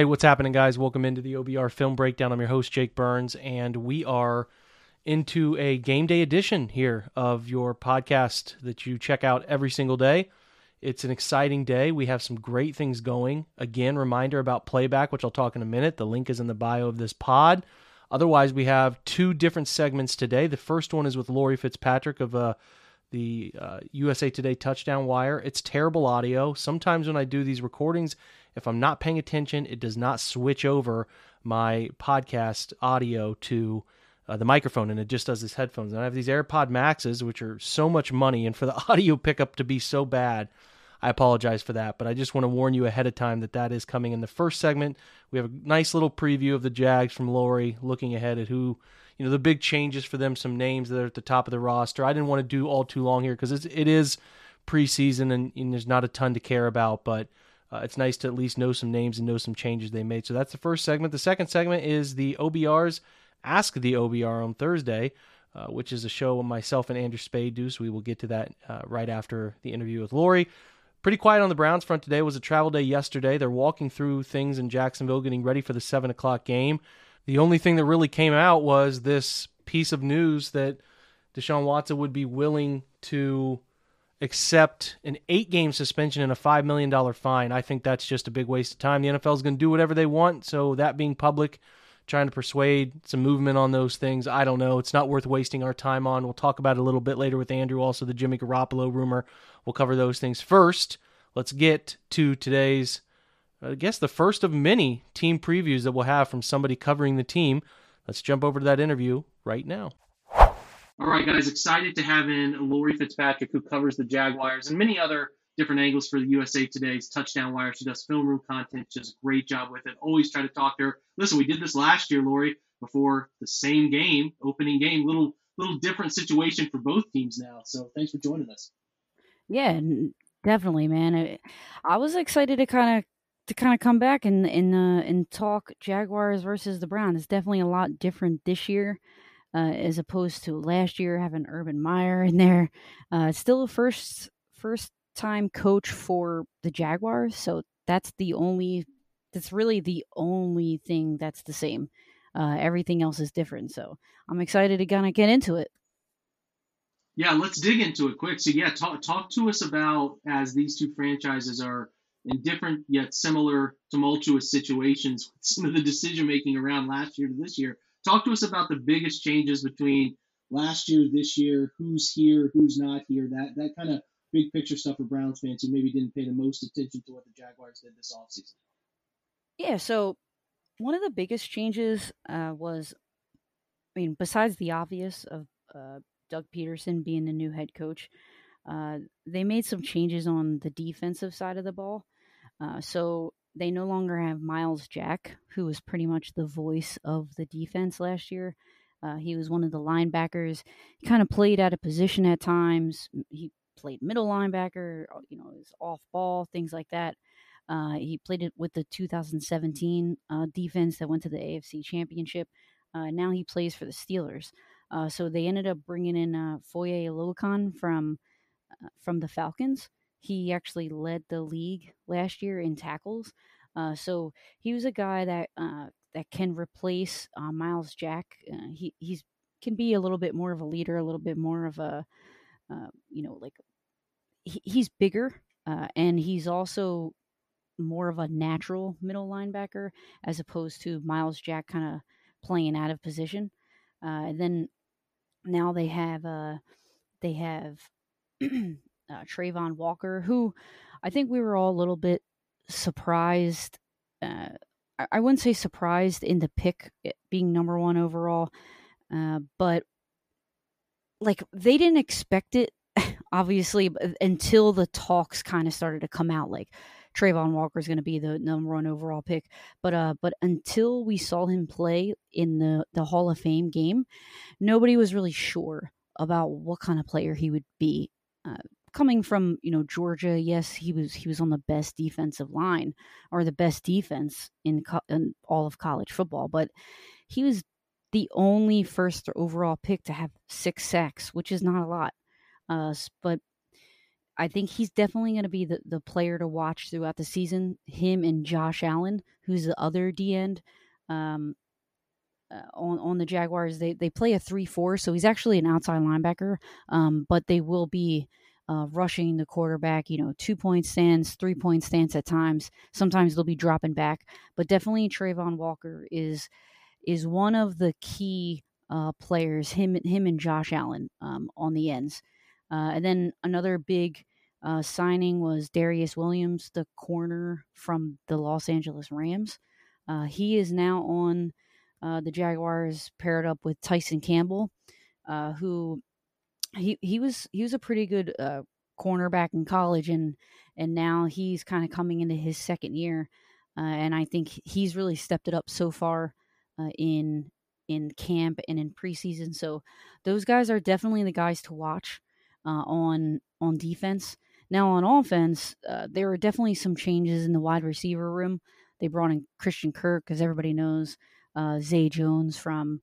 Hey, what's happening, guys? Welcome into the OBR Film Breakdown. I'm your host, Jake Burns, and we are into a game day edition here of your podcast that you check out every single day. It's an exciting day. We have some great things going. Again, reminder about playback, which I'll talk in a minute. The link is in the bio of this pod. Otherwise, we have two different segments today. The first one is with Lori Fitzpatrick of uh, the uh, USA Today Touchdown Wire. It's terrible audio. Sometimes when I do these recordings, if I'm not paying attention, it does not switch over my podcast audio to uh, the microphone and it just does this headphones. And I have these AirPod Maxes, which are so much money, and for the audio pickup to be so bad, I apologize for that, but I just want to warn you ahead of time that that is coming in the first segment. We have a nice little preview of the Jags from Lori, looking ahead at who, you know, the big changes for them, some names that are at the top of the roster. I didn't want to do all too long here because it is preseason and, and, there's not a ton to care about, but uh, it's nice to at least know some names and know some changes they made. So that's the first segment. The second segment is the OBR's Ask the OBR on Thursday. Uh, which is a show myself and Andrew Spade do. So we will get to that uh, right after the interview with Lori. Pretty quiet on the Browns front today. It was a travel day yesterday. They're walking through things in Jacksonville, getting ready for the seven o'clock game. The only thing that really came out was this piece of news that Deshaun Watson would be willing to accept an eight game suspension and a $5 million fine. I think that's just a big waste of time. The NFL is going to do whatever they want. So, that being public, trying to persuade some movement on those things. I don't know. It's not worth wasting our time on. We'll talk about it a little bit later with Andrew. Also, the Jimmy Garoppolo rumor. We'll cover those things first. Let's get to today's, I guess, the first of many team previews that we'll have from somebody covering the team. Let's jump over to that interview right now. All right, guys, excited to have in Lori Fitzpatrick, who covers the Jaguars and many other different angles for the USA Today's Touchdown Wire. She does film room content. She does a great job with it. Always try to talk to her. Listen, we did this last year, Lori, before the same game, opening game. Little little different situation for both teams now. So thanks for joining us. Yeah, definitely, man. I, I was excited to kind of to kind of come back and and uh, and talk Jaguars versus the Browns. It's definitely a lot different this year. Uh, as opposed to last year having Urban Meyer in there, uh, still a first first time coach for the Jaguars. So that's the only, that's really the only thing that's the same. Uh, everything else is different. So I'm excited to kind of get into it. Yeah, let's dig into it quick. So yeah, talk talk to us about as these two franchises are in different yet similar tumultuous situations with some of the decision making around last year to this year. Talk to us about the biggest changes between last year, this year, who's here, who's not here, that that kind of big picture stuff for Browns fans who maybe didn't pay the most attention to what the Jaguars did this offseason? Yeah, so one of the biggest changes uh, was, I mean, besides the obvious of uh, Doug Pederson being the new head coach, uh, they made some changes on the defensive side of the ball. Uh, so they no longer have Myles Jack, who was pretty much the voice of the defense last year. Uh, he was one of the linebackers. He kind of played out of position at times. He played middle linebacker, uh, you know, his off ball, things like that. Uh, he played it with the 2017 uh, defense that went to the AFC Championship. Uh, now he plays for the Steelers. Uh, so they ended up bringing in uh, Foye Oluokun from from the Falcons. He actually led the league last year in tackles. So he was a guy that that can replace Myles Jack. he he's can be a little bit more of a leader, a little bit more of a you know like he, he's bigger uh, and he's also more of a natural middle linebacker as opposed to Myles Jack kind of playing out of position. Uh, and then now they have uh, they have uh, Travon Walker, who I think we were all a little bit surprised. Uh, I, wouldn't say surprised in the pick being number one overall, uh, but like they didn't expect it obviously until the talks kind of started to come out like Travon Walker is going to be the number one overall pick, but uh, but until we saw him play in the the Hall of Fame game, nobody was really sure about what kind of player he would be. Uh, coming from you know Georgia, yes, he was he was on the best defensive line or the best defense in, co- in all of college football, but he was the only first overall pick to have six sacks, which is not a lot. Uh, but I think he's definitely going to be the, the player to watch throughout the season. Him and Josh Allen, who's the other D end um, uh, on on the Jaguars. They they play a three four, so he's actually an outside linebacker. Um, but they will be uh, rushing the quarterback. You know, two point stance, three point stance at times. Sometimes they'll be dropping back, but definitely Travon Walker is is one of the key uh, players. Him him and Josh Allen um, on the ends. Uh, and then another big uh, signing was Darious Williams, the corner from the Los Angeles Rams. Uh, he is now on uh, the Jaguars, paired up with Tyson Campbell, uh, who he he was he was a pretty good uh, cornerback in college, and and now he's kind of coming into his second year, and I think he's really stepped it up so far in in camp and in preseason. So those guys are definitely the guys to watch uh, on on defense. Now on offense, uh, there are definitely some changes in the wide receiver room. They brought in Christian Kirk, because everybody knows uh, Zay Jones from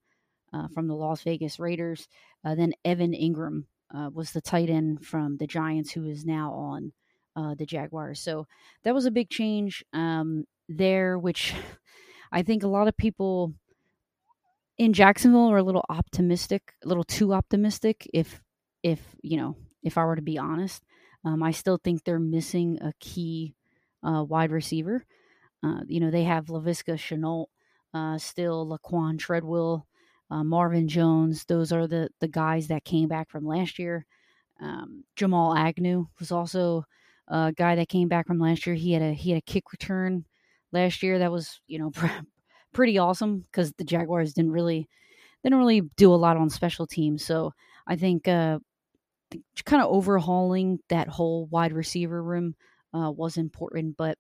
uh, from the Las Vegas Raiders. Uh, then Evan Engram uh, was the tight end from the Giants, who is now on the Jaguars. So that was a big change um, there, which I think a lot of people in Jacksonville are a little optimistic, a little too optimistic. If if you know, if I were to be honest, um, I still think they're missing a key uh, wide receiver. Uh, you know, they have Laviska Shenault, uh, still Laquan Treadwell, uh, Marvin Jones. Those are the the guys that came back from last year. Um, Jamal Agnew was also a guy that came back from last year. He had a he had a kick return last year that was you know pretty awesome because the Jaguars didn't really didn't really do a lot on special teams. So I think uh, kind of overhauling that whole wide receiver room uh, was important, but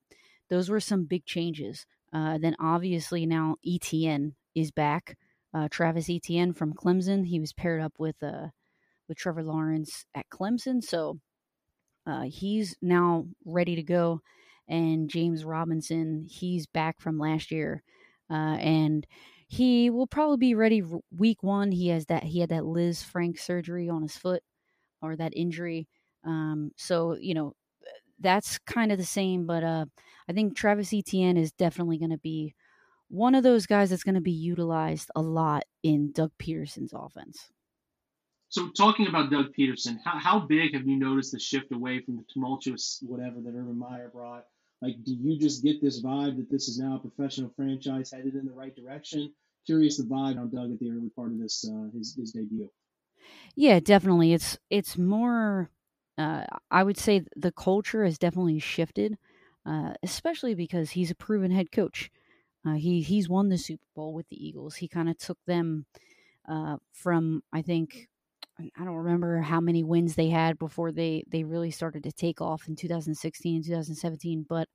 those were some big changes. Uh, then obviously now ETN is back. Uh, Travis Etienne from Clemson. He was paired up with uh, with Trevor Lawrence at Clemson, so uh, he's now ready to go. And James Robinson, he's back from last year uh, and he will probably be ready week one. He has that he had that Lisfranc surgery on his foot or that injury. Um, so you know that's kind of the same, but uh, I think Travis Etienne is definitely going to be one of those guys that's going to be utilized a lot in Doug Pederson's offense. So, talking about Doug Pederson, how, how big have you noticed the shift away from the tumultuous whatever that Urban Meyer brought like, do you just get this vibe that this is now a professional franchise headed in the right direction? Curious the vibe on Doug at the early part of this uh, his his debut. Yeah, definitely. It's it's more. Uh, I would say the culture has definitely shifted, uh, especially because he's a proven head coach. Uh, he he's won the Super Bowl with the Eagles. He kind of took them uh, from I think I don't remember how many wins they had before they they really started to take off in 2016 and 2017. But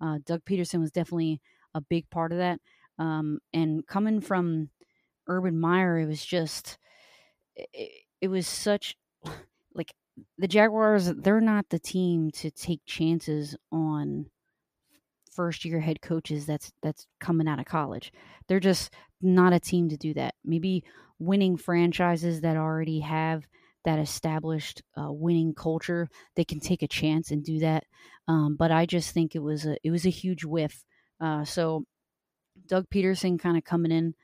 uh, Doug Pederson was definitely a big part of that. Um, and coming from Urban Meyer, it was just it, it was such like the Jaguars. They're not the team to take chances on first year head coaches that's that's coming out of college. They're just not a team to do that. Maybe winning franchises that already have that established uh, winning culture, they can take a chance and do that. Um, but I just think it was a it was a huge whiff. Uh, so Doug Pederson kind of coming in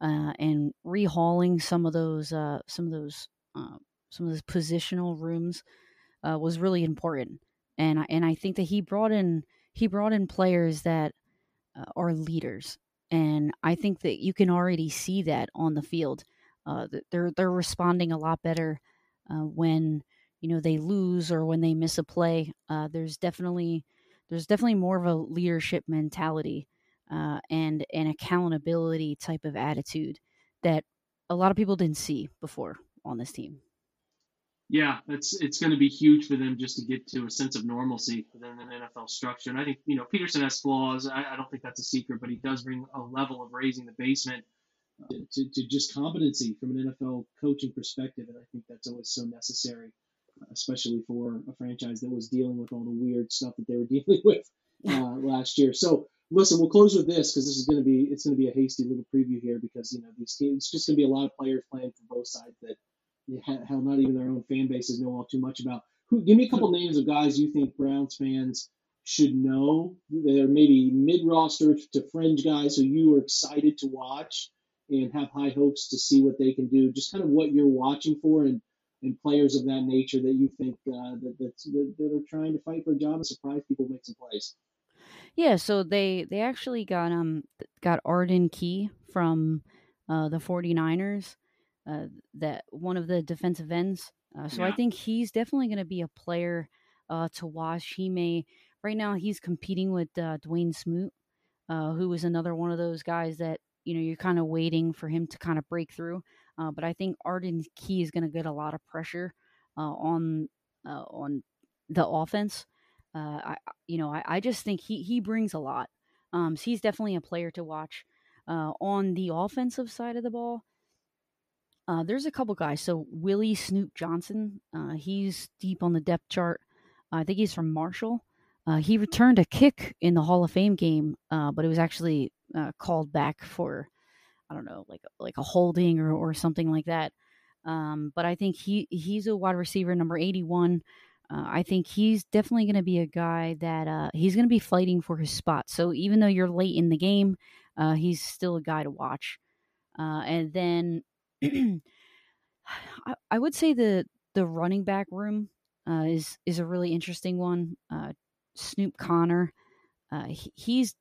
uh, and rehauling some of those uh, some of those uh, some of those positional rooms uh, was really important. And I, and I think that he brought in he brought in players that are leaders and I think that you can already see that on the field. Uh, they're they're responding a lot better uh, when you know they lose or when they miss a play. Uh, there's definitely there's definitely more of a leadership mentality uh, and an accountability type of attitude that a lot of people didn't see before on this team. Yeah, it's it's going to be huge for them just to get to a sense of normalcy within an NFL structure. And I think you know Pederson has flaws. I, I don't think that's a secret, but he does bring a level of raising the basement to, to just competency from an NFL coaching perspective. And I think that's always so necessary, especially for a franchise that was dealing with all the weird stuff that they were dealing with uh, last year. So listen, we'll close with this because this is going to be it's going to be a hasty little preview here because you know these teams it's just going to be a lot of players playing for both sides that hell not even their own fan bases know all too much about. who, give me a couple names of guys you think Browns fans should know. They're maybe mid roster to fringe guys who you are excited to watch and have high hopes to see what they can do. Just kind of what you're watching for and, and players of that nature that you think uh, that, that, that are trying to fight for a job and surprise people make some plays. Yeah, so they they actually got um got Arden Key from uh, the 49ers, uh, that one of the defensive ends. Uh, so yeah. I think he's definitely going to be a player uh, to watch. He may right now he's competing with uh, Dawuane Smoot, uh, who is another one of those guys that you know you're kind of waiting for him to kind of break through. Uh, but I think Arden Key is going to get a lot of pressure uh, on uh, on the offense. Uh, I you know I, I, just think he he brings a lot. Um, so he's definitely a player to watch. Uh, on the offensive side of the ball, uh, there's a couple guys. So Willie Snoop Johnson, he's deep on the depth chart. I think he's from Marshall. Uh, he returned a kick in the Hall of Fame game, uh, but it was actually uh, called back for I don't know, like like a holding or, or something like that. Um, but I think he he's a wide receiver number eighty one. Uh, I think he's definitely going to be a guy that uh, he's going to be fighting for his spot. So even though you're late in the game, uh, he's still a guy to watch. and then I, I, would say the the running back room is is a really interesting one. Snoop Conner, Uh, he, he's,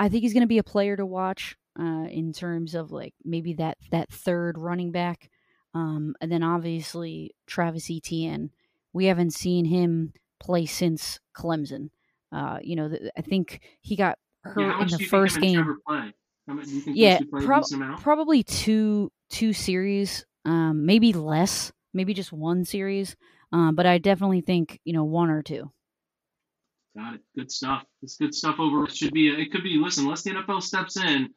I think he's going to be a player to watch uh, in terms of like maybe that that third running back, um, and then obviously Travis Etienne. We haven't seen him play since Clemson. Uh, you know, I think he got hurt yeah, in the first game. yeah, prob- probably two two series, um, maybe less, maybe just one series. Um, but I definitely think you know one or two. Got it. Good stuff. It's good stuff over. It should be. It could be. Listen, unless the NFL steps in,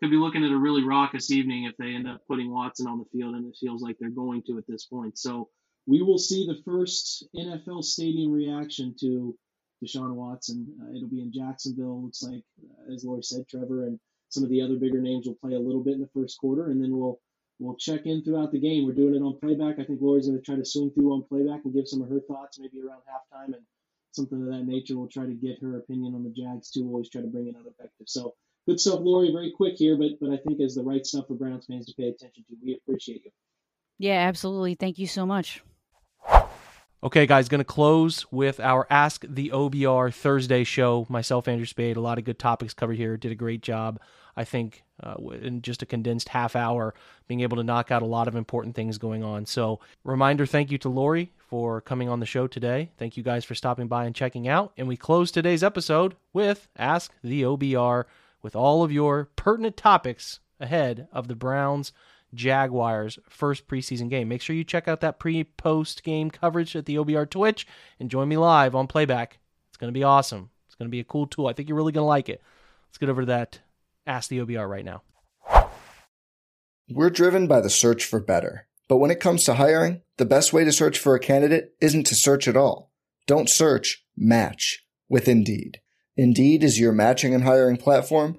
could be looking at a really raucous evening if they end up putting Watson on the field, and it feels like they're going to at this point. So we will see the first NFL stadium reaction to Deshaun Watson. Uh, it'll be in Jacksonville. Looks like, uh, as Lori said, Trevor and some of the other bigger names will play a little bit in the first quarter, and then we'll we'll check in throughout the game. We're doing it on playback. I think Lori's going to try to swing through on playback and give some of her thoughts, maybe around halftime, and something of that nature. We'll try to get her opinion on the Jags too. We'll always try to bring in other perspective. So good stuff, Lori. Very quick here, but but I think is the right stuff for Browns fans to pay attention to. We appreciate you. Yeah, absolutely. Thank you so much. Okay, guys, going to close with our Ask the OBR Thursday show. Myself, Andrew Spade, a lot of good topics covered here. Did a great job, I think, uh, in just a condensed half hour, being able to knock out a lot of important things going on. So, reminder thank you to Lori for coming on the show today. Thank you guys for stopping by and checking out. And we close today's episode with Ask the OBR with all of your pertinent topics ahead of the Browns Jaguars first preseason game. Make sure you check out that pre post game coverage at the OBR Twitch and join me live on playback. It's going to be awesome. It's going to be a cool tool. I think you're really going to like it. Let's get over to that Ask the OBR right now. We're driven by the search for better. But when it comes to hiring, the best way to search for a candidate isn't to search at all. Don't search, match with Indeed. Indeed is your matching and hiring platform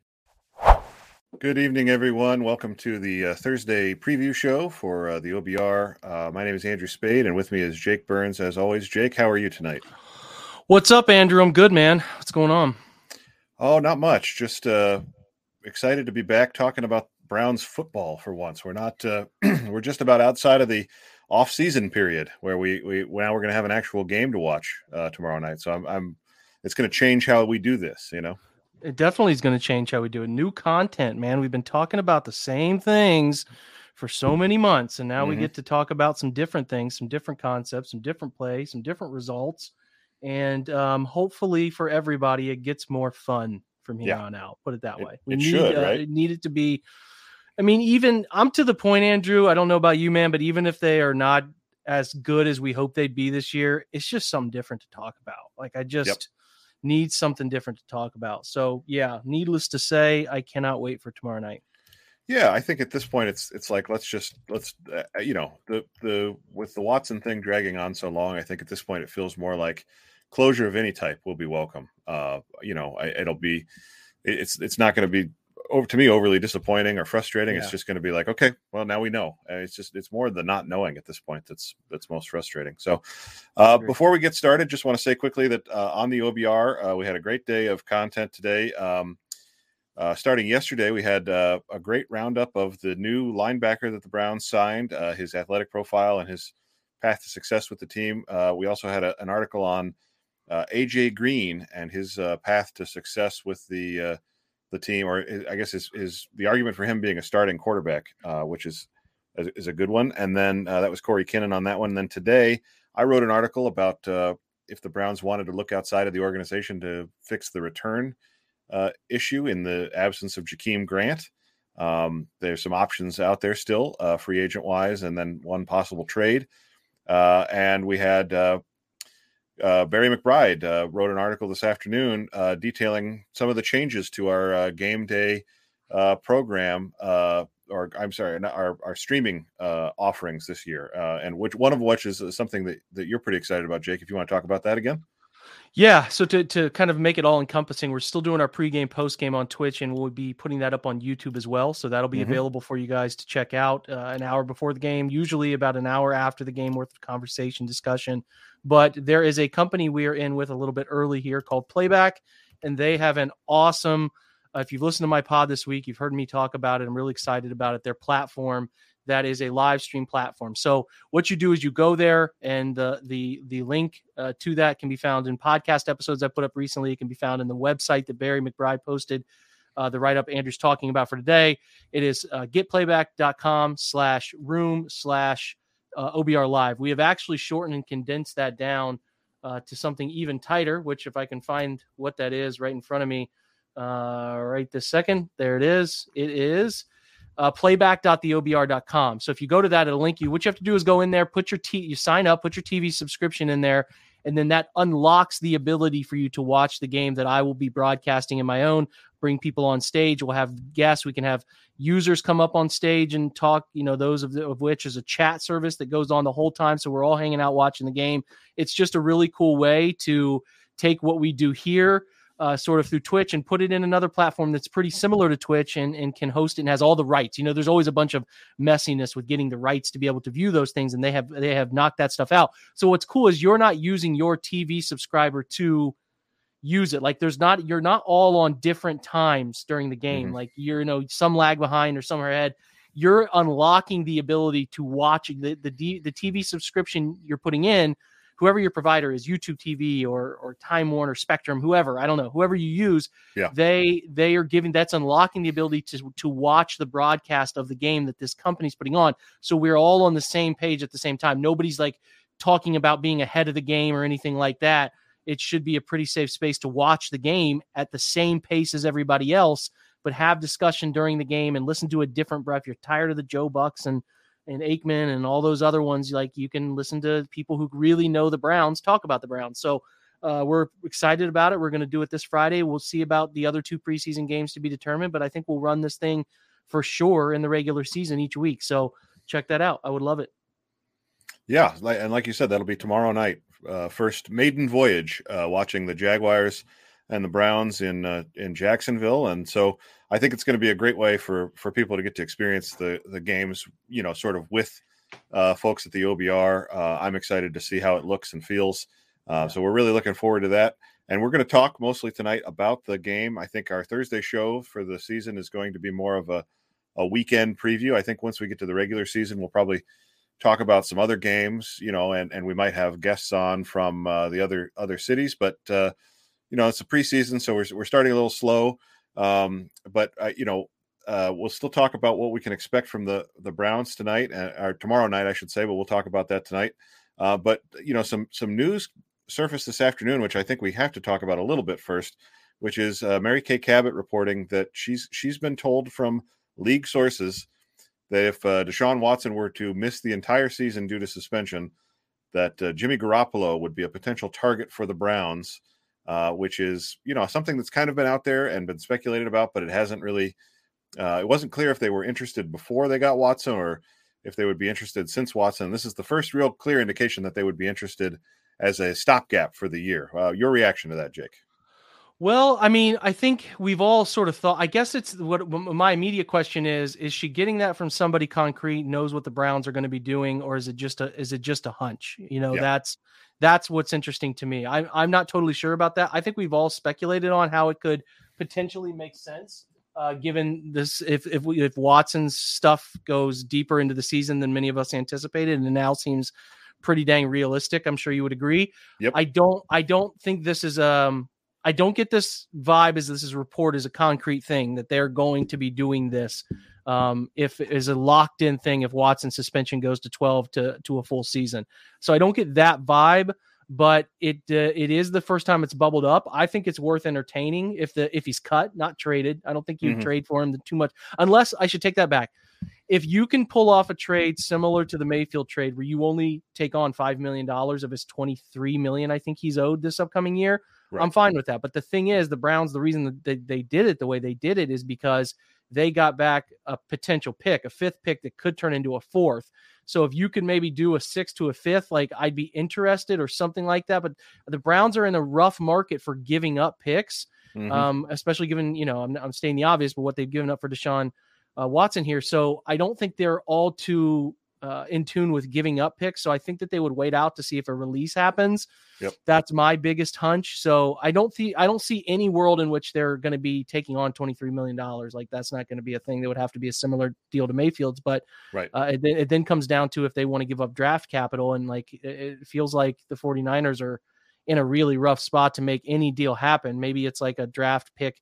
Good evening, everyone. Welcome to the uh, Thursday preview show for uh, the OBR. Uh, my name is Andrew Spade, and with me is Jake Burns, as always. Jake, how are you tonight? What's up, Andrew? I'm good, man. What's going on? Oh, not much. Just uh, excited to be back talking about Browns football for once. We're not. Uh, we're just about outside of the off-season period where we we now we're going to have an actual game to watch uh, tomorrow night. So I'm, I'm it's going to change how we do this. You know. It definitely is going to change how we do it. New content, man. We've been talking about the same things for so many months, and now Mhm. we get to talk about some different things, some different concepts, some different plays, some different results, and um, hopefully for everybody, it gets more fun from here Yeah. on out. Put it that It- way. it should, uh, right? It need it to be. I mean, even I'm to the point, Andrew. I don't know about you, man, but even if they are not as good as we hope they'd be this year, it's just something different to talk about. Like I just need something different to talk about. So yeah, needless to say, I cannot wait for tomorrow night. Yeah, I think at this point it's it's like let's just let's uh, you know the the with the Watson thing dragging on so long. I think at this point it feels more like closure of any type will be welcome. Uh, you know, I, it'll be it's it's not going to be over to me overly disappointing or frustrating. Yeah. It's just going to be like okay, well now we know. It's just it's more the not knowing at this point that's that's most frustrating. So uh, before we get started, just want to say quickly that uh, on the OBR uh, we had a great day of content today. Um, uh, starting yesterday, we had uh, a great roundup of the new linebacker that the Browns signed, uh, his athletic profile, and his path to success with the team. Uh, we also had a, an article on uh, AJ Green and his uh, path to success with the uh, the team, or i- I guess is is the argument for him being a starting quarterback, uh, which is is is a good one. And then uh, that was Corey Kinnon on that one. And then today, I wrote an article about uh, if the Browns wanted to look outside of the organization to fix the return uh, issue in the absence of Jakeem Grant. Um, there's some options out there still, uh, free agent wise, and then one possible trade. Uh, and we had uh, Barry McBride uh, wrote an article this afternoon uh, detailing some of the changes to our uh, game day uh, program, uh, or I'm sorry, our, our streaming offerings this year, and which one of which is something that, that you're pretty excited about, Jake. If you want to talk about that again. Yeah, so to, to kind of make it all encompassing, we're still doing our pregame, postgame on Twitch, and we'll be putting that up on YouTube as well. So that'll be Mhm. available for you guys to check out uh, an hour before the game, usually about an hour after the game worth of conversation, discussion. But there is a company we are in with a little bit early here called Playback, and they have an awesome. Uh, if you've listened to my pod this week, you've heard me talk about it. I'm really excited about it. Their platform that is a live stream platform. So what you do is you go there, and the the the link uh, to that can be found in podcast episodes I put up recently. It can be found in the website that Barry McBride posted. Uh, the write up Andrew's talking about for today. It is uh, getplayback.com slash room slash uh, OBR live. We have actually shortened and condensed that down uh, to something even tighter, which if I can find what that is right in front of me uh, right this second, there it is. It is uh, playback.theobr.com. So if you go to that, it'll link you. What you have to do is go in there, put your t- you sign up, put your TV subscription in there, and then that unlocks the ability for you to watch the game that I will be broadcasting in my own. Bring people on stage. We'll have guests. We can have users come up on stage and talk. You know, those of, the, of which is a chat service that goes on the whole time. So we're all hanging out watching the game. It's just a really cool way to take what we do here uh, sort of through Twitch and put it in another platform that's pretty similar to Twitch and, and can host it and has all the rights. You know, there's always a bunch of messiness with getting the rights to be able to view those things, and they have they have knocked that stuff out. So what's cool is you're not using your TV subscriber to use it. Like there's not you're not all on different times during the game. Mhm. Like you're you know some lag behind or some are ahead. You're unlocking the ability to watch the the D, the TV subscription you're putting in whoever your provider is, YouTube TV or or Time Warner, Spectrum, whoever, I don't know, whoever you use, Yeah. they they are giving that's unlocking the ability to to watch the broadcast of the game that this company's putting on. So we're all on the same page at the same time. Nobody's like talking about being ahead of the game or anything like that. It should be a pretty safe space to watch the game at the same pace as everybody else, but have discussion during the game and listen to a different breath. You're tired of the Joe Bucks and and Aikman and all those other ones. Like you can listen to people who really know the Browns talk about the Browns. So uh, we're excited about it. We're going to do it this Friday. We'll see about the other two preseason games to be determined, but I think we'll run this thing for sure in the regular season each week. So check that out. I would love it. Yeah, and like you said, that'll be tomorrow night. Uh, first maiden voyage, uh, watching the Jaguars and the Browns in uh, in Jacksonville, and so I think it's going to be a great way for for people to get to experience the the games, you know, sort of with uh, folks at the OBR. Uh, I'm excited to see how it looks and feels. Uh, so we're really looking forward to that. And we're going to talk mostly tonight about the game. I think our Thursday show for the season is going to be more of a a weekend preview. I think once we get to the regular season, we'll probably talk about some other games, you know, and and we might have guests on from uh, the other other cities. But uh, you know, it's a preseason, so we're we're starting a little slow. Um, but uh, you know, uh, we'll still talk about what we can expect from the the Browns tonight uh, or tomorrow night, I should say. But we'll talk about that tonight. Uh, but you know, some some news surfaced this afternoon, which I think we have to talk about a little bit first, which is uh, Mary Kay Cabot reporting that she's she's been told from league sources that if uh, Deshaun Watson were to miss the entire season due to suspension, that uh, Jimmy Garoppolo would be a potential target for the Browns, uh, which is you know something that's kind of been out there and been speculated about, but it hasn't really. Uh, it wasn't clear if they were interested before they got Watson or if they would be interested since Watson. This is the first real clear indication that they would be interested as a stopgap for the year. Uh, your reaction to that, Jake? Well, I mean, I think we've all sort of thought. I guess it's what my immediate question is: Is she getting that from somebody concrete, knows what the Browns are going to be doing, or is it just a is it just a hunch? You know, yeah. that's that's what's interesting to me. I'm I'm not totally sure about that. I think we've all speculated on how it could potentially make sense, uh, given this if if we, if Watson's stuff goes deeper into the season than many of us anticipated, and it now seems pretty dang realistic. I'm sure you would agree. Yep. I don't I don't think this is um I don't get this vibe as this is report as a concrete thing that they're going to be doing this. Um, if is a locked in thing if Watson's suspension goes to 12 to to a full season. So I don't get that vibe, but it uh, it is the first time it's bubbled up. I think it's worth entertaining if the if he's cut, not traded. I don't think you mm-hmm. trade for him too much unless I should take that back. If you can pull off a trade similar to the Mayfield trade where you only take on 5 million dollars of his 23 million I think he's owed this upcoming year, Right. I'm fine with that. But the thing is, the Browns, the reason that they, they did it the way they did it is because they got back a potential pick, a fifth pick that could turn into a fourth. So if you could maybe do a six to a fifth, like I'd be interested or something like that. But the Browns are in a rough market for giving up picks, mm-hmm. um, especially given, you know, I'm, I'm stating the obvious, but what they've given up for Deshaun uh, Watson here. So I don't think they're all too uh, in tune with giving up picks. So I think that they would wait out to see if a release happens. Yep. That's my biggest hunch. So I don't see I don't see any world in which they're going to be taking on twenty three million dollars. Like that's not going to be a thing. That would have to be a similar deal to Mayfield's. But right, uh, it, it, then comes down to if they want to give up draft capital, and like it feels like the 49ers are in a really rough spot to make any deal happen. Maybe it's like a draft pick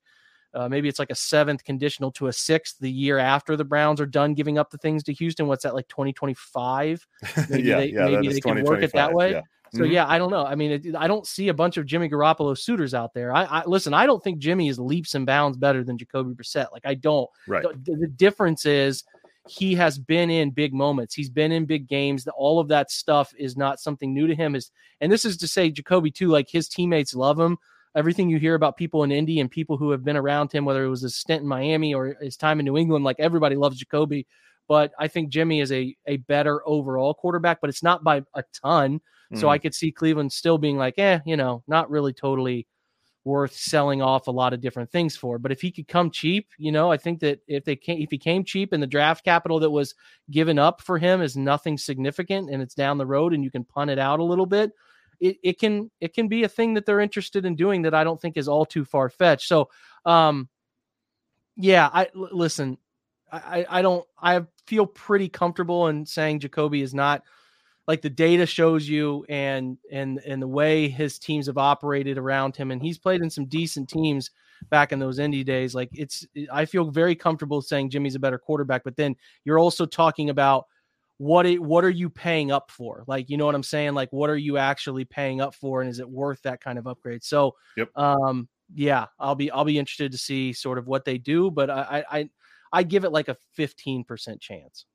uh, maybe it's like a seventh conditional to a sixth the year after the Browns are done giving up the things to Houston. What's that like 2025? Maybe yeah, they, yeah, maybe they can work it that way. Yeah. So mm-hmm. yeah, I don't know. I mean, it, I don't see a bunch of Jimmy Garoppolo suitors out there. I, I, listen. I don't think Jimmy is leaps and bounds better than Jacoby Brissett. Like I don't. Right. The, the difference is he has been in big moments. He's been in big games. All of that stuff is not something new to him. Is and this is to say Jacoby too. Like his teammates love him everything you hear about people in Indy and people who have been around him, whether it was his stint in Miami or his time in New England, like everybody loves Jacoby. But I think Jimmy is a a better overall quarterback, but it's not by a ton. Mm-hmm. So I could see Cleveland still being like, eh, you know, not really totally worth selling off a lot of different things for. But if he could come cheap, you know, I think that if they came, if he came cheap and the draft capital that was given up for him is nothing significant and it's down the road and you can punt it out a little bit, it, it can it can be a thing that they're interested in doing that I don't think is all too far fetched. So, um, yeah, I l- listen. I, I don't I feel pretty comfortable in saying Jacoby is not like the data shows you and and and the way his teams have operated around him and he's played in some decent teams back in those Indy days like it's I feel very comfortable saying Jimmy's a better quarterback but then you're also talking about what it, what are you paying up for? Like, you know what I'm saying? Like, what are you actually paying up for, and is it worth that kind of upgrade? So, yep. um, yeah, I'll be I'll be interested to see sort of what they do, but I I I give it like a 15 percent chance.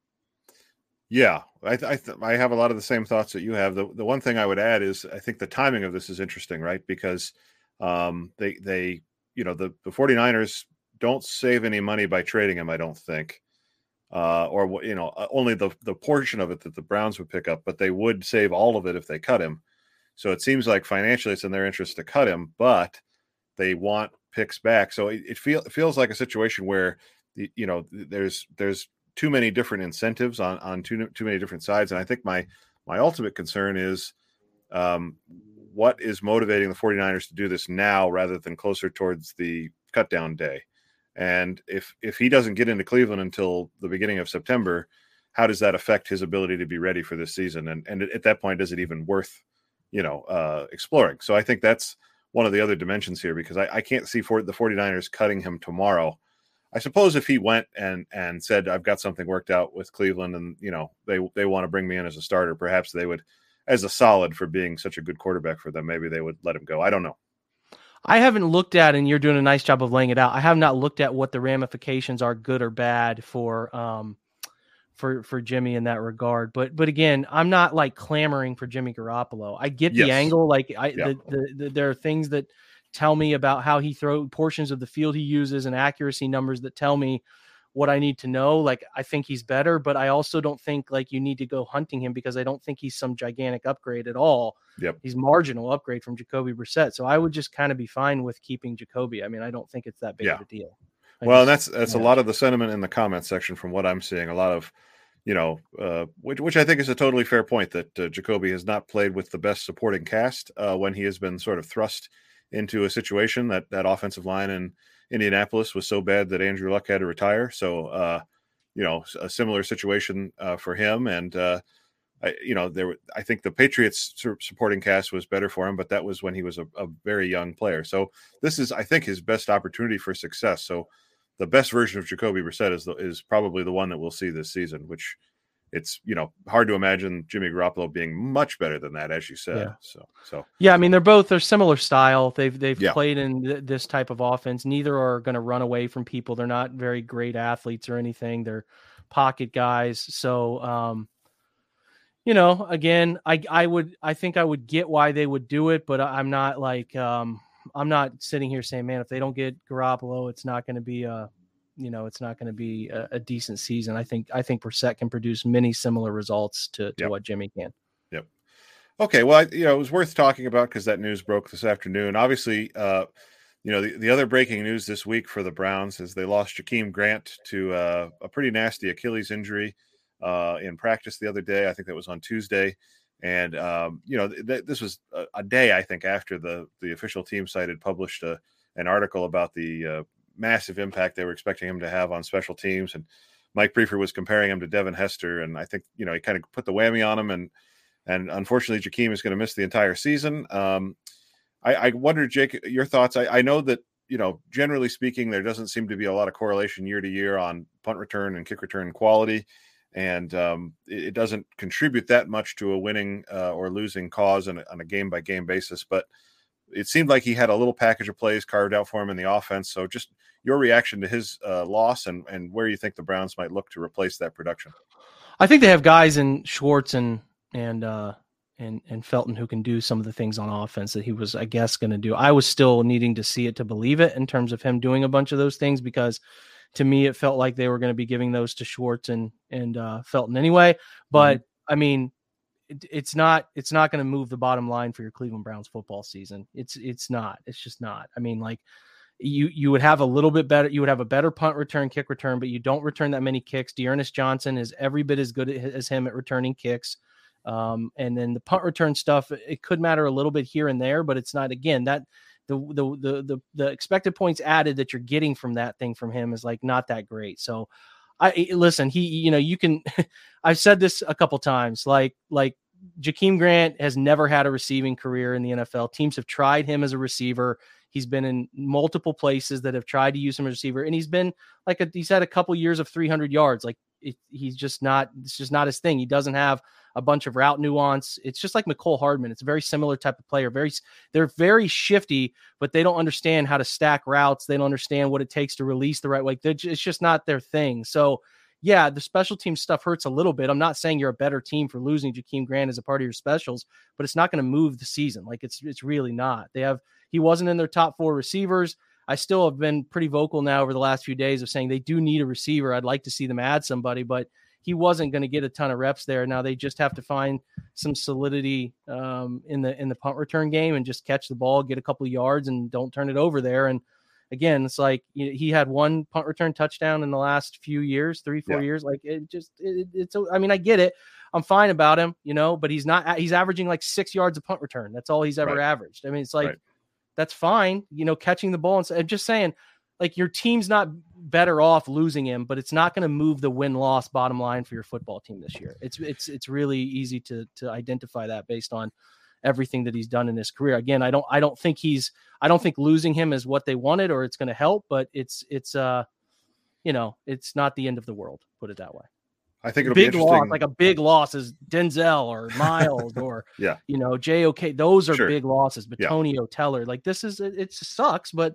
Yeah, I I, th- I have a lot of the same thoughts that you have. The the one thing I would add is I think the timing of this is interesting, right? Because um, they they you know the the 49ers don't save any money by trading him. I don't think uh, or you know uh, only the the portion of it that the Browns would pick up, but they would save all of it if they cut him. So it seems like financially it's in their interest to cut him, but they want picks back. So it, it, feel, it feels like a situation where you know there's there's too many different incentives on on too too many different sides, and I think my my ultimate concern is um, what is motivating the 49ers to do this now rather than closer towards the cut down day. And if if he doesn't get into Cleveland until the beginning of September, how does that affect his ability to be ready for this season? And and at that point, is it even worth, you know, uh, exploring? So I think that's one of the other dimensions here because I, I can't see for the 49ers cutting him tomorrow. I suppose if he went and and said I've got something worked out with Cleveland and you know they they want to bring me in as a starter, perhaps they would as a solid for being such a good quarterback for them. Maybe they would let him go. I don't know. I haven't looked at, and you're doing a nice job of laying it out. I have not looked at what the ramifications are, good or bad, for um, for for Jimmy in that regard. But but again, I'm not like clamoring for Jimmy Garoppolo. I get yes. the angle. Like I, yeah. the, the, the, there are things that tell me about how he throws portions of the field he uses and accuracy numbers that tell me what I need to know. Like I think he's better, but I also don't think like you need to go hunting him because I don't think he's some gigantic upgrade at all. Yep. He's marginal upgrade from Jacoby Brissett. So I would just kind of be fine with keeping Jacoby. I mean, I don't think it's that big yeah. of a deal. I well, just, and that's that's yeah. a lot of the sentiment in the comment section from what I'm seeing. A lot of you know, uh, which which I think is a totally fair point that uh, Jacoby has not played with the best supporting cast uh, when he has been sort of thrust into a situation that that offensive line in Indianapolis was so bad that Andrew Luck had to retire. So, uh, you know, a similar situation uh, for him. And, uh, I, you know, there, I think the Patriots supporting cast was better for him, but that was when he was a, a very young player. So this is, I think, his best opportunity for success. So the best version of Jacoby Brissett is the, is probably the one that we'll see this season, which it's you know hard to imagine Jimmy Garoppolo being much better than that, as you said. Yeah. So, so yeah, I mean they're both they're similar style. They've they've yeah. played in th- this type of offense. Neither are going to run away from people. They're not very great athletes or anything. They're pocket guys. So, um, you know, again, I I would I think I would get why they would do it, but I'm not like um I'm not sitting here saying, man, if they don't get Garoppolo, it's not going to be a you know it's not going to be a, a, decent season. I think I think Brissett can produce many similar results to, to yep. what Jimmy can. Yep. Okay. Well, I, you know, it was worth talking about because that news broke this afternoon. Obviously, uh, you know, the, the other breaking news this week for the Browns is they lost Jakeem Grant to uh, a pretty nasty Achilles injury uh, in practice the other day. I think that was on Tuesday. And um, you know, th- this was a, a, day I think after the the official team site had published a, an article about the uh, massive impact they were expecting him to have on special teams. And Mike Priefer was comparing him to Devin Hester, and I think you know he kind of put the whammy on him. And and unfortunately, Jakeem is going to miss the entire season. Um, I, I wonder, Jake, your thoughts. I, I know that you know, generally speaking, there doesn't seem to be a lot of correlation year to year on punt return and kick return quality, and um, it, it, doesn't contribute that much to a winning uh, or losing cause on a, on a game by game basis. But it seemed like he had a little package of plays carved out for him in the offense. So just your reaction to his uh, loss and and where you think the Browns might look to replace that production. I think they have guys in Schwartz and and uh, and and Felton who can do some of the things on offense that he was, I guess, going to do. I was still needing to see it to believe it in terms of him doing a bunch of those things because to me it felt like they were going to be giving those to Schwartz and and uh, Felton anyway. But mm-hmm. I mean, it, it's not it's not going to move the bottom line for your Cleveland Browns football season. It's it's not. It's just not. I mean, like you you would have a little bit better. You would have a better punt return, kick return, but you don't return that many kicks. D'Ernest Johnson is every bit as good as him at returning kicks. Um, and then the punt return stuff, it could matter a little bit here and there, but it's not again that the the the the, the expected points added that you're getting from that thing from him is like not that great. So I eh, listen, he, you know, you can, I've said this a couple times, like, like Jakeem Grant has never had a receiving career in the NFL. Teams have tried him as a receiver. He's been in multiple places that have tried to use him as a receiver, and he's been like a, he's had a couple years of 300 yards. Like it, he's just not. It's just not his thing. He doesn't have a bunch of route nuance. It's just like Mecole Hardman. It's a very similar type of player. Very, they're very shifty, but they don't understand how to stack routes. They don't understand what it takes to release the right way. It's just not their thing. So yeah, the special team stuff hurts a little bit. I'm not saying you're a better team for losing Jakeem Grant as a part of your specials, but it's not going to move the season. Like it's it's really not. They have he wasn't in their top four receivers. I still have been pretty vocal now over the last few days of saying they do need a receiver. I'd like to see them add somebody, but he wasn't going to get a ton of reps there. Now they just have to find some solidity um, in the in the punt return game and just catch the ball, get a couple of yards, and don't turn it over there. And again, it's like he had one punt return touchdown in the last few years, three, four yeah. years. Like it just, it, it's, I mean, I get it. I'm fine about him, you know, but he's not, he's averaging like six yards of punt return. That's all he's ever right. averaged. I mean, it's like, right. that's fine, you know, catching the ball. And so, I'm just saying, like, your team's not better off losing him, but it's not going to move the win loss bottom line for your football team this year. It's, it's, it's really easy to, to identify that based on, everything that he's done in his career. Again, I don't I don't think he's I don't think losing him is what they wanted or it's going to help, but it's it's uh you know, it's not the end of the world. Put it that way. I think it'll big be loss, like a big loss is Denzel or Myles or Yeah. you know, JOK. Those are Sure. big losses. Yeah. Bitonio, Teller, like this is it, it sucks, but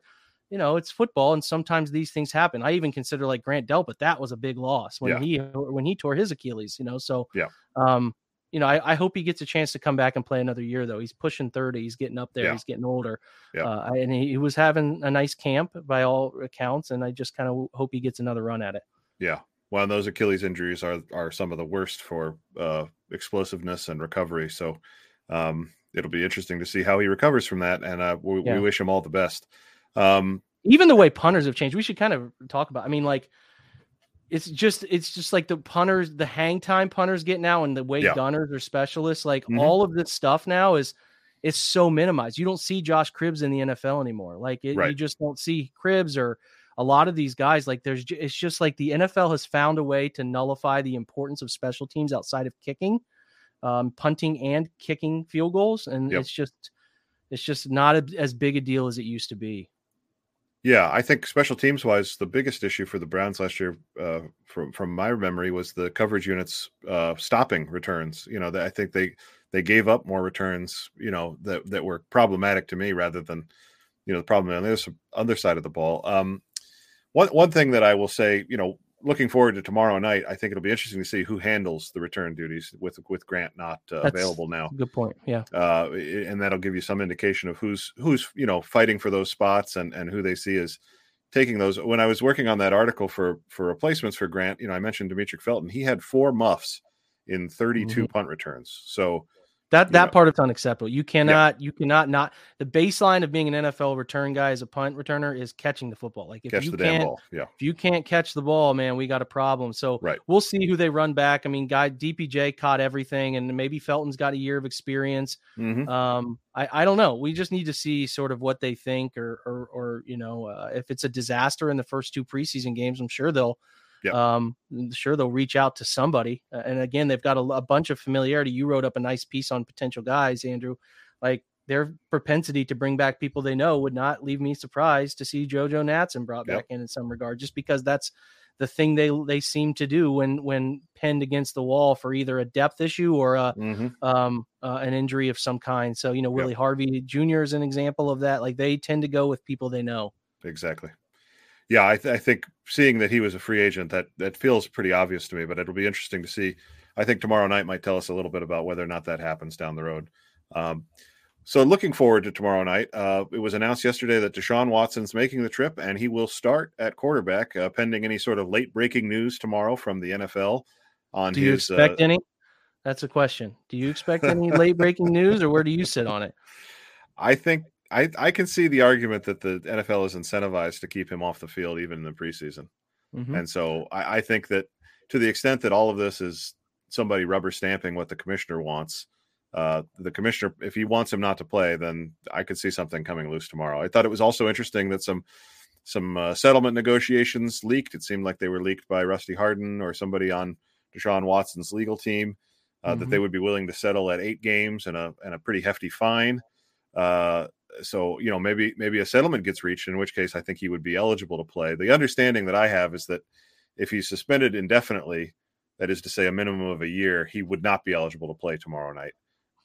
you know, it's football and sometimes these things happen. I even consider like Grant Delpit, that was a big loss when Yeah. he when he tore his Achilles, you know. So Yeah. um, you know, I, I hope he gets a chance to come back and play another year though. He's pushing 30, he's getting up there, Yeah. he's getting older. Yeah. Uh, and he, he was having a nice camp by all accounts, and I just kind of hope he gets another run at it. Yeah. Well, those Achilles injuries are are some of the worst for uh, explosiveness and recovery. So um, it'll be interesting to see how he recovers from that, and uh, we, Yeah. we wish him all the best. Um, even the way punters have changed we should kind of talk about i mean like it's just it's just like the punters the hang time punters get now and the way Yeah. gunners are specialists like Mhm. all of this stuff now is is so minimized. You don't see josh cribbs in the nfl anymore. Like it, you just don't see cribs or a lot of these guys. Like there's it's just like the nfl has found a way to nullify the importance of special teams outside of kicking um, punting and kicking field goals. And Yep. it's just it's just not a, as big a deal as it used to be Yeah, I think special teams wise, the biggest issue for the Browns last year, uh, from from my memory, was the coverage units uh, stopping returns. You know, that I think they they gave up more returns. You know, that that were problematic to me rather than you know the problem on the other, other side of the ball. Um, one one thing that I will say, you know, looking forward to tomorrow night, I think it'll be interesting to see who handles the return duties with with Grant not uh, available now good point yeah uh, and that'll give you some indication of who's who's you know fighting for those spots and and who they see as taking those. When I was working on that article for for replacements for Grant, you know, I mentioned Demetric Felton. He had four muffs in 32 punt returns. So That that know. part of it's unacceptable. You cannot you cannot not the baseline of being an NFL return guy as a punt returner is catching the football. Like if catch you can't. Yeah, if you can't catch the ball, man, we got a problem. So Right. we'll see who they run back. I mean, guy DPJ caught everything, and maybe Felton's got a year of experience. Mhm. Um, I, I don't know. We just need to see sort of what they think, or or, or you know, uh, if it's a disaster in the first two preseason games, I'm sure they'll. Yep. Um, sure they'll reach out to somebody, Uh, and again, they've got a, a bunch of familiarity. You wrote up a nice piece on potential guys, Andrew. Like their propensity to bring back people they know would not leave me surprised to see JoJo Natson brought Yep. back in in some regard, just because that's the thing they they seem to do when when pinned against the wall for either a depth issue or a Mhm. um, uh, an injury of some kind. So, you know, Yep. Willie Harvey Jr. is an example of that. Like they tend to go with people they know. exactly. Yeah, I, th- I think seeing that he was a free agent that that feels pretty obvious to me, but it'll be interesting to see. I think tomorrow night might tell us a little bit about whether or not that happens down the road. Um, so looking forward to tomorrow night. Uh, it was announced yesterday that Deshaun Watson's making the trip, and he will start at quarterback, uh, pending any sort of late breaking news tomorrow from the NFL on Do you his. expect uh, any? That's a question. Do you expect any late breaking news or where do you sit on it? I think I I can see the argument that the NFL is incentivized to keep him off the field even in the preseason. Mhm. And so I, I think that to the extent that all of this is somebody rubber stamping what the commissioner wants, uh, the commissioner, if he wants him not to play, then I could see something coming loose tomorrow. I thought it was also interesting that some some uh, settlement negotiations leaked. It seemed like they were leaked by Rusty Hardin or somebody on Deshaun Watson's legal team. Uh, That they would be willing to settle at eight games and a and a pretty hefty fine. Uh, so you know maybe maybe a settlement gets reached in which case i think he would be eligible to play. The understanding that i have is that if he's suspended indefinitely that is to say a minimum of a year he would not be eligible to play tomorrow night.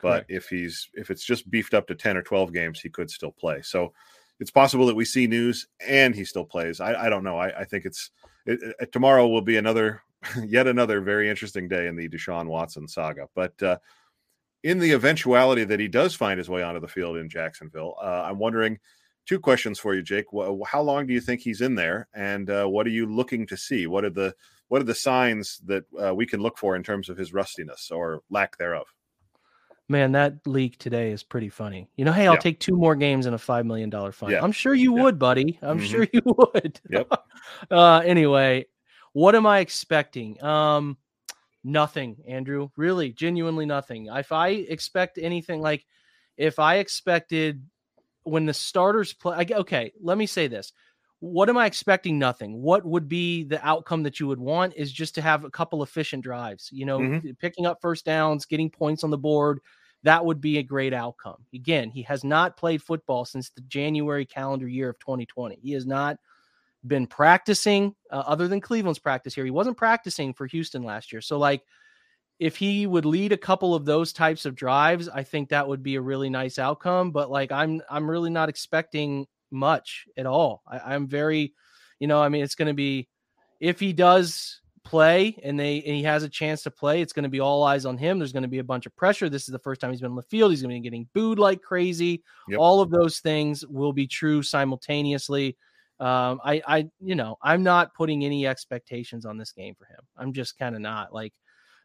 But Correct. if he's if it's just beefed up to 10 or 12 games he could still play. So it's possible that we see news and he still plays. I, I don't know. I, I think it's it, it- tomorrow will be another yet another very interesting day in the deshaun watson saga. But uh in the eventuality that he does find his way onto the field in Jacksonville, uh, I'm wondering two questions for you, Jake. How long do you think he's in there, and uh, what are you looking to see? What are the what are the signs that uh, we can look for in terms of his rustiness or lack thereof? Man, that leak today is pretty funny. You know, hey, I'll Yeah. take two more games and a five million dollar fine. Yeah. I'm sure you Yeah. would, buddy. I'm Mhm. sure you would. Yep. uh anyway, what am I expecting? Um nothing, Andrew. Really, genuinely nothing. If I expect anything like if I expected when the starters play I- okay, let me say this. What am I expecting? Nothing. What would be the outcome that you would want is just to have a couple efficient drives, you know, Mhm. picking up first downs, getting points on the board. That would be a great outcome. Again, he has not played football since the January calendar year of 2020. He has not been practicing uh, other than Cleveland's practice here. He wasn't practicing for Houston last year. So like if he would lead a couple of those types of drives, I think that would be a really nice outcome. But like I'm I'm really not expecting much at all. I, I'm very, you know, I mean it's gonna be if he does play and they and he has a chance to play, it's going to be all eyes on him. There's going to be a bunch of pressure. This is the first time he's been on the field. He's going to be getting booed like crazy. Yep. All of those things will be true simultaneously. Um, I, I, you know, I'm not putting any expectations on this game for him. I'm just kind of not like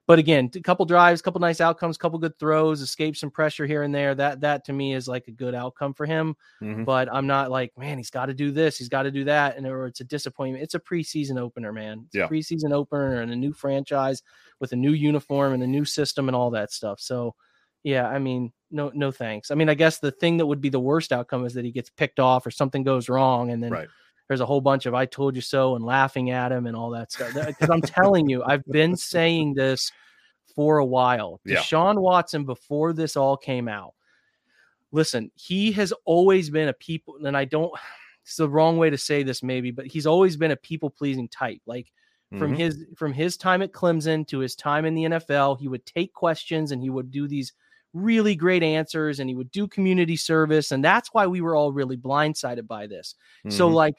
but again, a couple drives, a couple nice outcomes, couple good throws, escape some pressure here and there. That that to me is like a good outcome for him. Mm-hmm. But I'm not like, man, he's got to do this, he's got to do that, and or it's a disappointment. It's a preseason opener, man. It's yeah. a preseason opener and a new franchise with a new uniform and a new system and all that stuff. So, yeah, I mean, no, no thanks. I mean, I guess the thing that would be the worst outcome is that he gets picked off or something goes wrong, and then. Right there's a whole bunch of I told you so and laughing at him and all that stuff. Because I'm telling you, I've been saying this for a while. Yeah. Deshaun Watson, before this all came out, listen, he has always been a people, and I don't, it's the wrong way to say this maybe, but he's always been a people pleasing type. Like mm-hmm. from his from his time at Clemson to his time in the NFL, he would take questions and he would do these really great answers and he would do community service and that's why we were all really blindsided by this. Mm-hmm. So like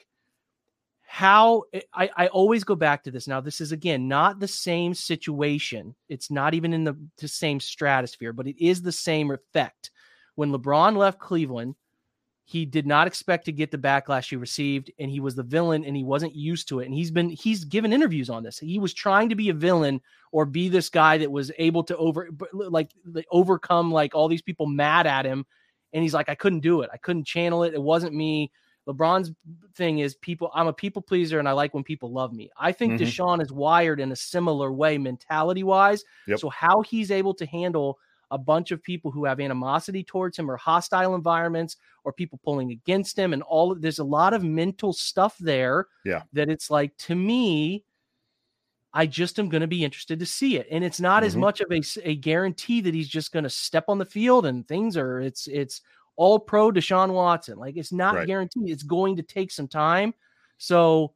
how eh, I, I always go back to this. Now, this is again not the same situation. It's not even in the, the same stratosphere, but it is the same effect. When LeBron left Cleveland, he did not expect to get the backlash he received, and he was the villain, and he wasn't used to it. And he's been he's given interviews on this. He was trying to be a villain or be this guy that was able to over like overcome like all these people mad at him, and he's like, I couldn't do it. I couldn't channel it. It wasn't me. LeBron's thing is people. I'm a people pleaser, and I like when people love me. I think mm-hmm. Deshaun is wired in a similar way, mentality wise. Yep. So how he's able to handle a bunch of people who have animosity towards him or hostile environments or people pulling against him and all there's a lot of mental stuff there yeah that it's like to me i just am going to be interested to see it and it's not mm-hmm. as much of a, a guarantee that he's just going to step on the field and things are it's it's all pro Deshaun Watson. Like it's not right. guaranteed. It's going to take some time. So,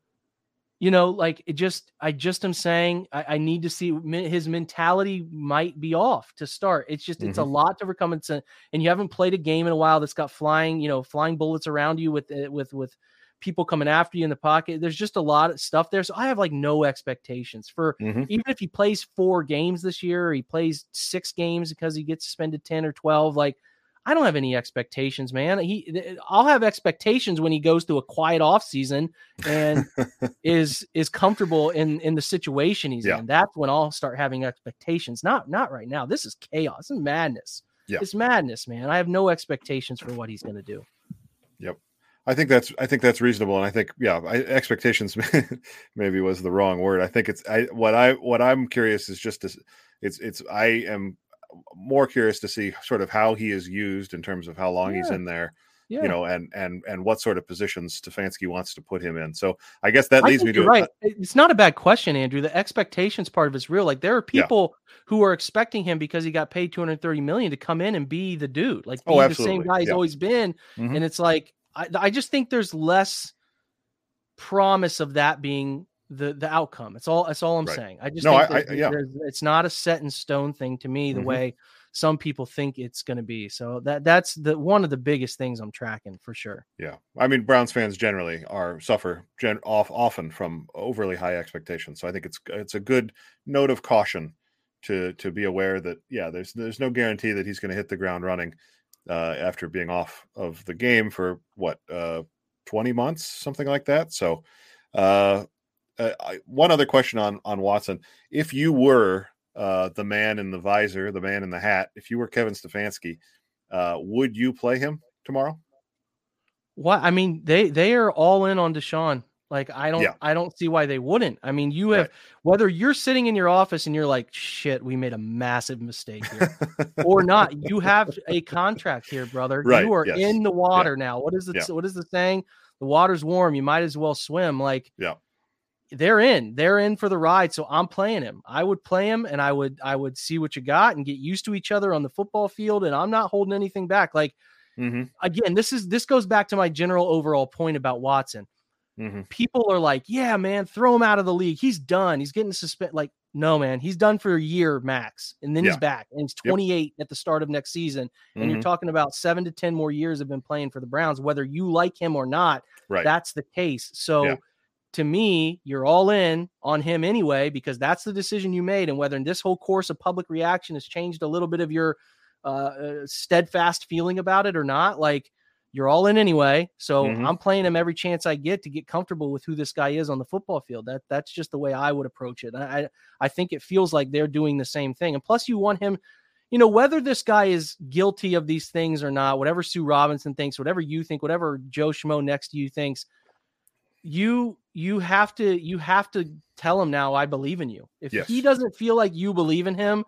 you know, like it just, I just am saying I, I need to see his mentality might be off to start. It's just, mm-hmm. it's a mm-hmm. lot to overcome. It's a, and you haven't played a game in a while that's got flying, you know, flying bullets around you with, eh, with, with, people coming after you in the pocket. There's just a lot of stuff there. So I have like no expectations for mm-hmm. even if he plays four games this year, or he plays six games because he gets suspended 10 or 12. Like I don't have any expectations, man. He, I'll have expectations when he goes through a quiet off season and is is comfortable in in the situation he's yeah. in. That's when I'll start having expectations. Not not right now. This is chaos and madness. Yeah. It's madness, man. I have no expectations for what he's going to do. Yep. I think that's I think that's reasonable, and I think yeah, I, expectations maybe was the wrong word. I think it's I what I what I'm curious is just this. It's it's I am more curious to see sort of how he is used in terms of how long yeah. he's in there. Yeah. you know, and and and what sort of positions Stefanski wants to put him in. So I guess that leads me to right. It's not a bad question, Andrew. The expectations part of it's real. Like there are people yeah. who are expecting him because he got paid 230 million to come in and be the dude, like be oh, the same guy he's yeah. always been. Mm-hmm. And it's like I, I just think there's less promise of that being the the outcome. It's all. That's all I'm right. saying. I just no, think I, I, yeah. it's not a set in stone thing to me. The mm-hmm. way some people think it's going to be. So that that's the one of the biggest things I'm tracking for sure. Yeah, I mean Browns fans generally are suffer gen- off often from overly high expectations. So I think it's it's a good note of caution to to be aware that yeah, there's there's no guarantee that he's going to hit the ground running uh, after being off of the game for what uh, 20 months, something like that. So. Uh, uh, one other question on on Watson: If you were uh, the man in the visor, the man in the hat, if you were Kevin Stefanski, uh, would you play him tomorrow? What I mean, they they are all in on Deshaun. Like I don't yeah. I don't see why they wouldn't. I mean, you have right. whether you're sitting in your office and you're like, shit, we made a massive mistake here, or not. You have a contract here, brother. Right. You are yes. in the water yeah. now. What is the yeah. what is the saying? The water's warm. You might as well swim. Like, yeah they're in they're in for the ride so i'm playing him i would play him and i would i would see what you got and get used to each other on the football field and i'm not holding anything back like mm-hmm. again this is this goes back to my general overall point about watson Mm-hmm. people are like, "Yeah, man, throw him out of the league. He's done. He's getting suspended." Like, no, man, he's done for a year max, and then Yeah. he's back, and he's Yep. 28 at the start of next season. And you're Mhm. talking about seven to ten more years of been playing for the Browns, whether you like him or not. Right. That's the case. So. Yeah. To me, you're all in on him anyway because that's the decision you made, and whether in this whole course of public reaction has changed a little bit of your uh, uh, steadfast feeling about it or not, like you're all in anyway. So Mhm. I'm playing him every chance I get to get comfortable with who this guy is on the football field. That that's just the way I would approach it. I I- I think it feels like they're doing the same thing. And plus, you want him, you know, whether this guy is guilty of these things or not, whatever Sue Robinson thinks, whatever you think, whatever Joe Schmo next to you thinks, you you have to you have to tell him now I believe in you. If Yes. he doesn't feel like you believe in him,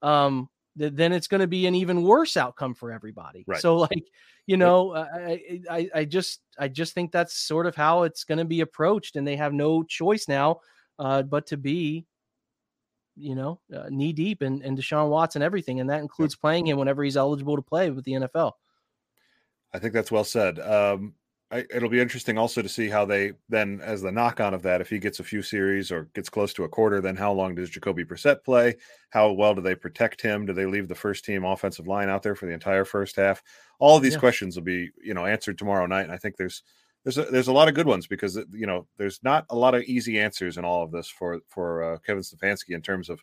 um, th- then it's going to be an even worse outcome for everybody. Right. So like you know I, I i just i just think that's sort of how it's going to be approached and they have no choice now uh but to be you know uh, knee deep in, in deshaun watson and everything and that includes playing him whenever he's eligible to play with the nfl I think that's well said. Um, I, it'll be interesting also to see how they then, as the knock on of that, if he gets a few series or gets close to a quarter, then how long does Jacoby Brissett play? How well do they protect him? Do they leave the first team offensive line out there for the entire first half? All of these Yeah. questions will be, you know, answered tomorrow night. And I think there's there's a, there's a lot of good ones because you know there's not a lot of easy answers in all of this for for uh, Kevin Stefanski in terms of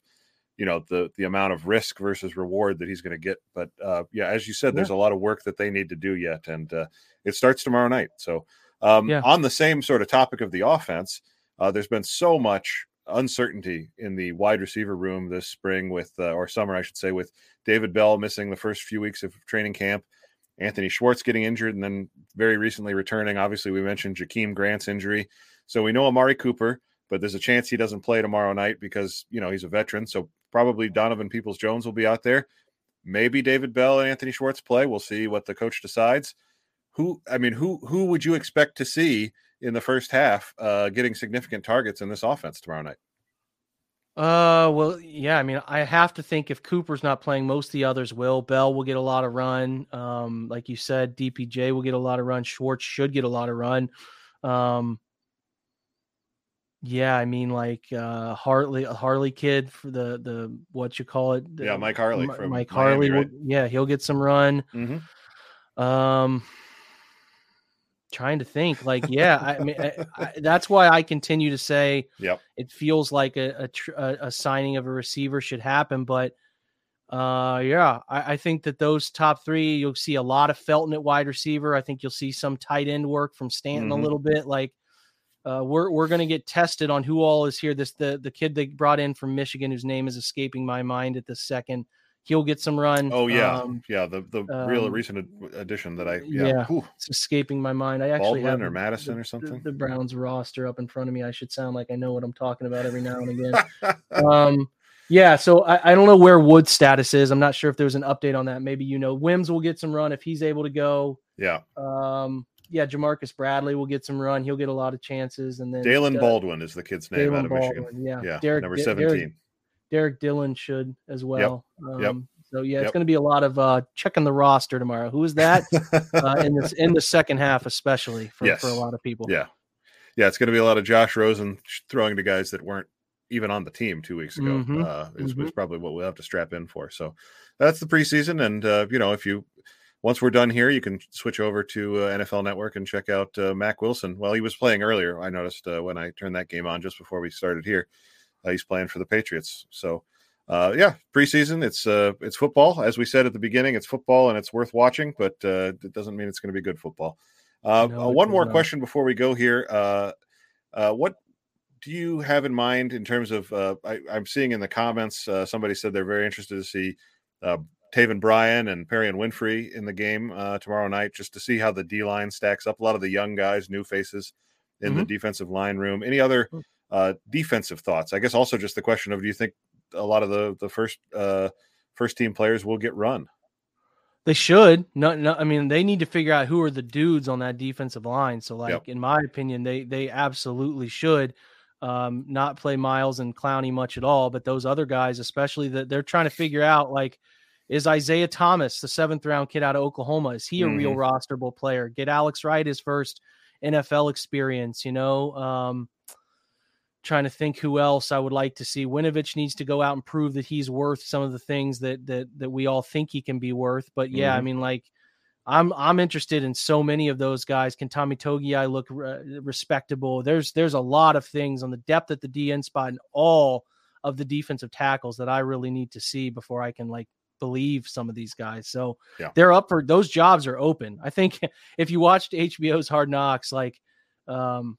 you know the the amount of risk versus reward that he's going to get. But uh, yeah, as you said, there's a lot of work that they need to do yet, and uh, it starts tomorrow night. So um, Yeah. on the same sort of topic of the offense, uh, there's been so much uncertainty in the wide receiver room this spring with uh, or summer, I should say, with David Bell missing the first few weeks of training camp. Anthony Schwartz getting injured and then very recently returning. Obviously, we mentioned Jakeem Grant's injury. So we know Amari Cooper, but there's a chance he doesn't play tomorrow night because, you know, he's a veteran. So probably Donovan Peoples Jones will be out there. Maybe David Bell and Anthony Schwartz play. We'll see what the coach decides. Who, I mean, who who would you expect to see in the first half uh, getting significant targets in this offense tomorrow night? Uh, well, yeah. I mean, I have to think if Cooper's not playing, most of the others will. Bell will get a lot of run. Um, like you said, DPJ will get a lot of run. Schwartz should get a lot of run. Um, yeah, I mean, like uh, Hartley, Harley kid for the the what you call it? Yeah, Mike Harley Mi- from Mike Miami, Harley. will- right? yeah, he'll get some run. Mm-hmm. Um, trying to think, like, yeah, I mean, I, I, that's why I continue to say Yep. it feels like a a, tr- a a signing of a receiver should happen, but uh, yeah, I, I think that those top three, you'll see a lot of Felton at wide receiver. I think you'll see some tight end work from Stanton Mhm. a little bit. Like, uh, we're we're gonna get tested on who all is here. This the the kid they brought in from Michigan, whose name is escaping my mind at the second. He'll get some run. Oh yeah, Um, yeah. The the real um, recent addition that I yeah, yeah. It's escaping my mind. I actually Baldwin have or Madison the- or something? The, the Browns roster up in front of me. I should sound like I know what I'm talking about every now and again. um, yeah. So I, I don't know where Wood's status is. I'm not sure if there's an update on that. Maybe you know, Wims will get some run if he's able to go. yeah. Um, yeah, Jamarcus Bradley will get some run. He'll get a lot of chances. And then Daylen uh, Baldwin is the kid's name Daylen out of Michigan. Yeah. Yeah, Derek, number seventeen. Derek Dillon should as well. Yep. Um, So yeah, it's Yep. going to be a lot of uh, checking the roster tomorrow. Who is that uh, in this in the second half, especially for, Yes. for a lot of people? Yeah. Yeah, it's going to be a lot of Josh Rosen throwing to guys that weren't even on the team two weeks ago. Mhm, Uh, is, mhm. is probably what we'll have to strap in for. So that's the preseason, and uh, you know, if you once we're done here, you can switch over to uh, NFL Network and check out uh, Mack Wilson. Well, he was playing earlier. I noticed uh, when I turned that game on just before we started here. Uh, he's playing for the Patriots. So. Uh, yeah, preseason. It's uh, it's football, as we said at the beginning. It's football, and it's worth watching, but uh, it doesn't mean it's going to be good football. Uh, No, one more not. question before we go here. Uh, uh, what do you have in mind in terms of? Uh, I, I'm seeing in the comments uh, somebody said they're very interested to see uh, Taven Bryan and Perry and Winfrey in the game uh, tomorrow night, just to see how the D line stacks up. A lot of the young guys, new faces in the defensive line room. Any other Mm. uh, defensive thoughts? I guess also just the question of do you think a lot of the the first uh, first team players will get run? They should. No, no. I mean, they need to figure out who are the dudes on that defensive line. So, like, Yep. in my opinion, they they absolutely should um, not play Myles and Clowney much at all. But those other guys, especially that they're trying to figure out, like, is Isaiah Thomas, the seventh round kid out of Oklahoma, is he a real Mm-hmm. rosterable player? Get Alex Wright his first NFL experience. You know, um, trying to think who else I would like to see. Winovich needs to go out and prove that he's worth some of the things that that that we all think he can be worth. But yeah, mm-hmm. I mean, like I'm I'm interested in so many of those guys. Can Tommy Togiai look re- respectable? There's there's a lot of things on the depth at the DN spot and all of the defensive tackles that I really need to see before I can like believe some of these guys. So yeah. they're up for those jobs are open. I think if you watched HBO's Hard Knocks, like um,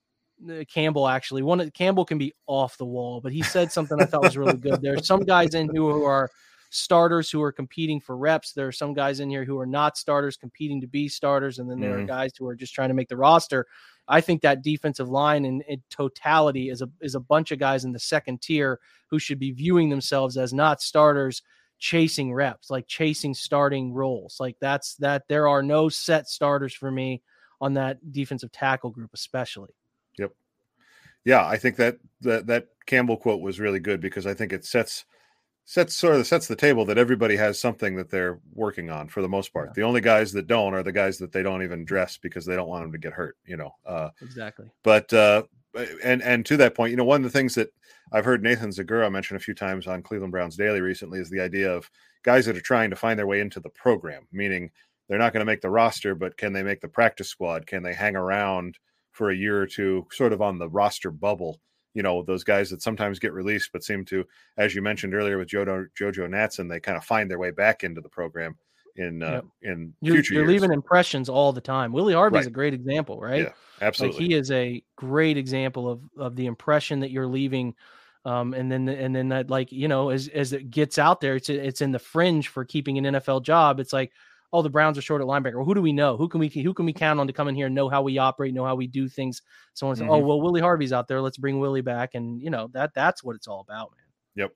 Campbell actually one of Campbell can be off the wall, but he said something I thought was really good. There's some guys in who, who are starters who are competing for reps. There are some guys in here who are not starters competing to be starters, and then there mm-hmm. are guys who are just trying to make the roster. I think that defensive line in, in, totality is a is a bunch of guys in the second tier who should be viewing themselves as not starters, chasing reps, like chasing starting roles. Like that's that there are no set starters for me on that defensive tackle group, especially. Yep. Yeah, I think that that that Campbell quote was really good because I think it sets sets sort of sets the table that everybody has something that they're working on for the most part. Yeah. The only guys that don't are the guys that they don't even dress because they don't want them to get hurt. You know. Uh, exactly. But uh, and and to that point, you know, one of the things that I've heard Nathan Zegura mention a few times on Cleveland Browns Daily recently is the idea of guys that are trying to find their way into the program, meaning they're not going to make the roster, but can they make the practice squad? Can they hang around for a year or two, sort of on the roster bubble? you know those guys that sometimes get released but seem to as you mentioned earlier with jojo jojo natson they kind of find their way back into the program in uh, yep. in you're, future you're years. leaving impressions all the time willie harvey's right. a great example right yeah absolutely like he is a great example of of the impression that you're leaving um, and then and then that like you know as as it gets out there it's it's in the fringe for keeping an nfl job it's like oh, the Browns are short at linebacker. Well, who do we know? Who can we who can we count on to come in here and know how we operate, know how we do things? Someone says, oh, mm-hmm. oh, well, Willie Harvey's out there. Let's bring Willie back, and you know that that's what it's all about, man. Yep.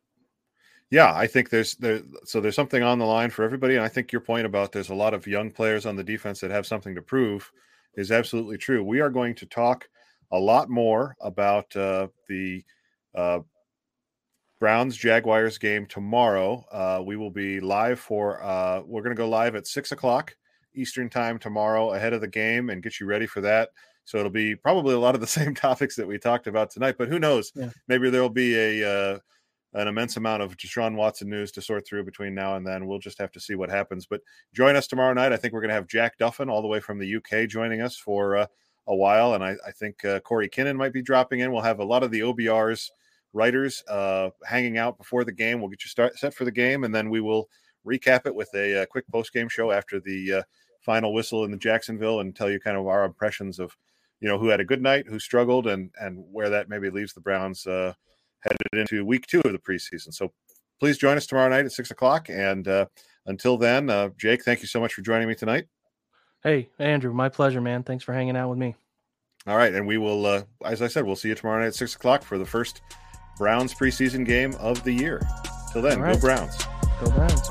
Yeah, I think there's there so there's something on the line for everybody, and I think your point about there's a lot of young players on the defense that have something to prove is absolutely true. We are going to talk a lot more about uh, the uh, Browns Jaguars game tomorrow. Uh, we will be live for, uh, we're going to go live at six o'clock Eastern time tomorrow ahead of the game and get you ready for that. So it'll be probably a lot of the same topics that we talked about tonight, but who knows? Yeah. Maybe there'll be a, uh, an immense amount of Deshaun Watson news to sort through between now and then. We'll just have to see what happens. But join us tomorrow night. I think we're going to have Jack Duffin all the way from the UK joining us for uh, a while. And I, I think uh, Corey Kinnan might be dropping in. We'll have a lot of the OBRs writers uh, hanging out before the game. We'll get you start set for the game, and then we will recap it with a, a uh, quick post game show after the uh, final whistle in the Jacksonville, and tell you kind of our impressions of you know who had a good night, who struggled, and and where that maybe leaves the Browns uh, headed into week two of the preseason. So please join us tomorrow night at six o'clock, and uh, until then, uh, Jake, thank you so much for joining me tonight. Hey, Andrew, my pleasure, man. Thanks for hanging out with me. All right, and we will, uh, as I said, we'll see you tomorrow night at six o'clock for the first Browns preseason game of the year. Till then, right. go Browns. Go Browns.